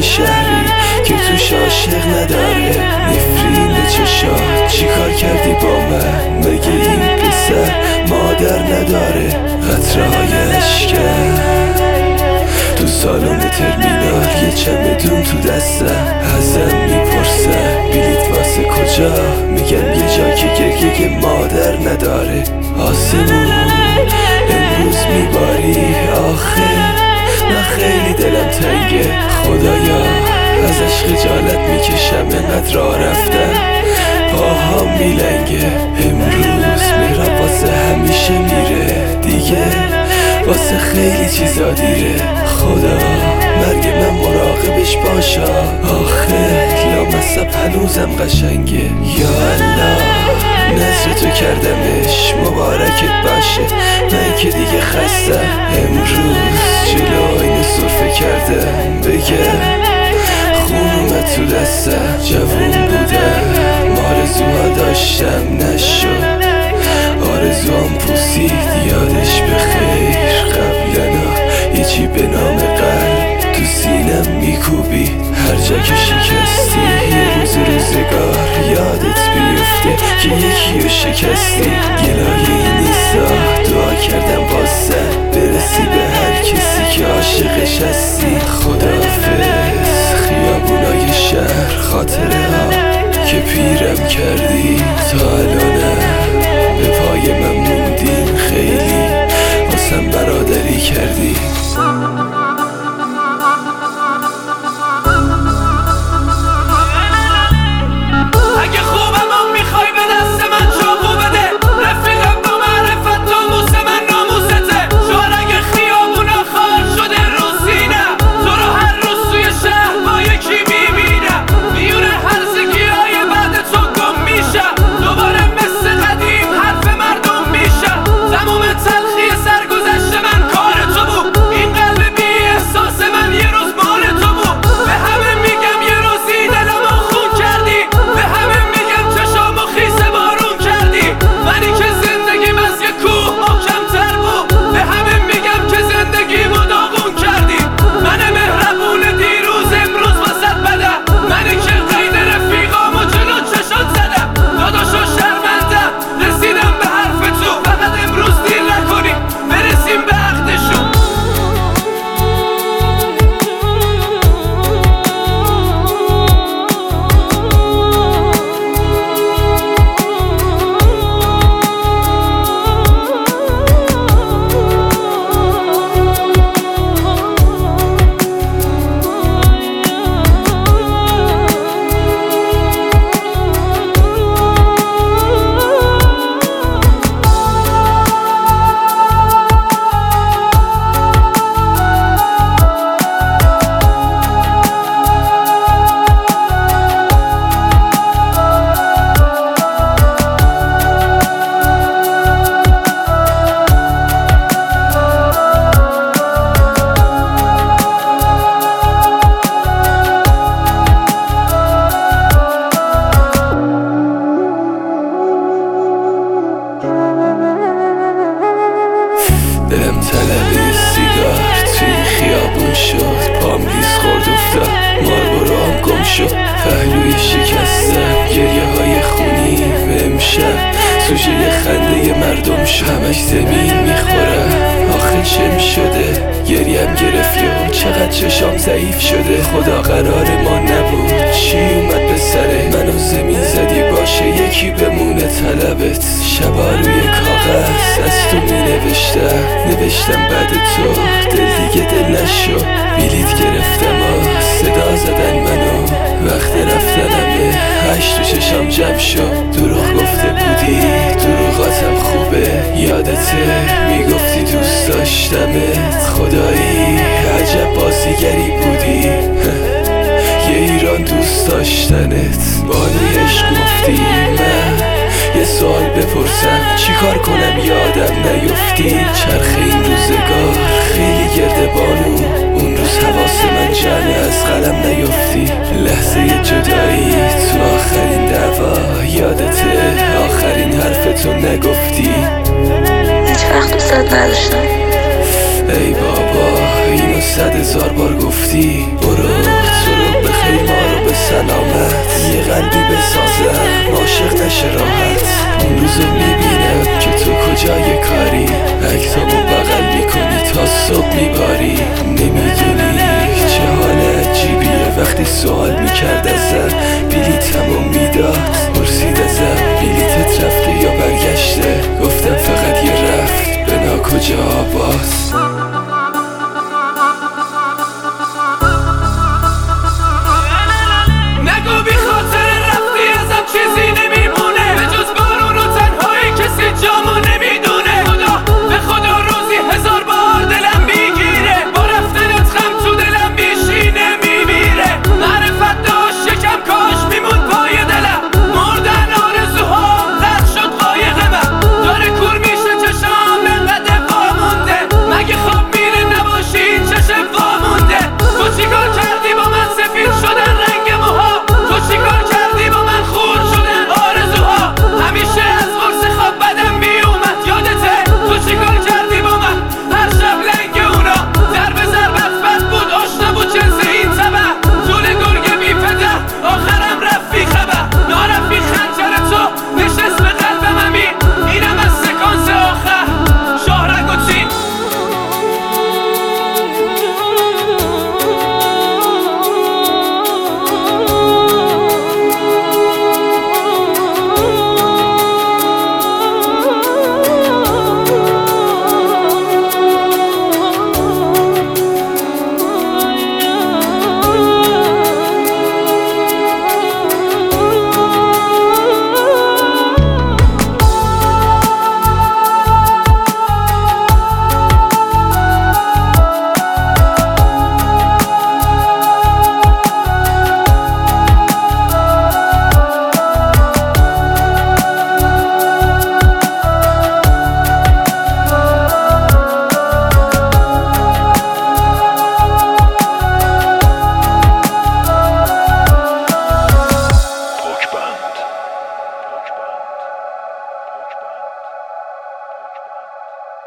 شهری که توش عاشق نداره نفرین چشا چی کار کردی با من؟ مگه این پسر مادر نداره؟ قطره های تو سالن ترمینال یه چمدون تو دسته ازم می‌پرسه بلیت واسه کجا؟ میگم یه جا که گریه مادر نداره. آسمون امروز میباری؟ آخه من خیلی دلم تنگه. خدایا ازش خجالت می‌کشم انقدر را رفتم پاها میلنگه امروز میرا واسه همیشه میره. دیگه واسه خیلی چیزا دیره. خدا مرگ من مراقبش باشا. آخه لامصب هنوزم قشنگه. یا الله نظر تو کردمش مبارکت باشه. من که دیگه خسته امروز جلو آینه صرفه کردم. داشتم نشد. آرزوام پوسید یادش بخیر قبلنا یه به نام قلب تو سینم میکوبی هر جا که شکستی یه روز روزگار یادت بیفته که یکی رو شکستی. دلم طلب سیگار توی خیابون شد. پام لیز خورد افتاد. هم گم شد. پهلوی شکستم گریه های خونی به امشب. سوژه خنده مردم شد همش زمین می‌خورم آخه چه شده؟ گریم گرفت چقدر چشام ضعیف شده؟ خدا قرار ما نبود. چی زمین زدی باشه یکی بمونه طلبت. شبا روی کاغذ از تو می نوشتم بعد تو. دل دیگه دل نشو بیلیت گرفتم و صدا زدن منو. وقت رفتنمه هشت تو چشام جمع شد دروغ گفته بودی دروغاتم خوبه. یادته می‌گفتی دوست داشتمت خدایی عجب بازیگری بودی. یه ایران دوست داشتنت چی کار کنم؟ یادم نیفتی چرخ این روزگار خیلی گرده بانو. اون روز حواس من جمعه از قلم نیفتی. لحظه جدایی تو آخرین دعوا. یادته آخرین حرف تو نگفتی. هیچ وقت دوست نداشتم. ای بابا اینو صد هزار بار گفتی. برو تو سلامت. یه قلبی بسازم. عاشق نشه راحت اون روزو می‌بینم که تو کجای کاری. عکسامو بغل می‌کنی تا صبح میباری. نمی‌دونی چه حال عجیبیه. وقتی سوال می‌کرد ازم بلیتمو می‌داد. پرسید ازم بلیتت رفته یا برگشته؟ گفتم فقط یه رفت. به کجا باز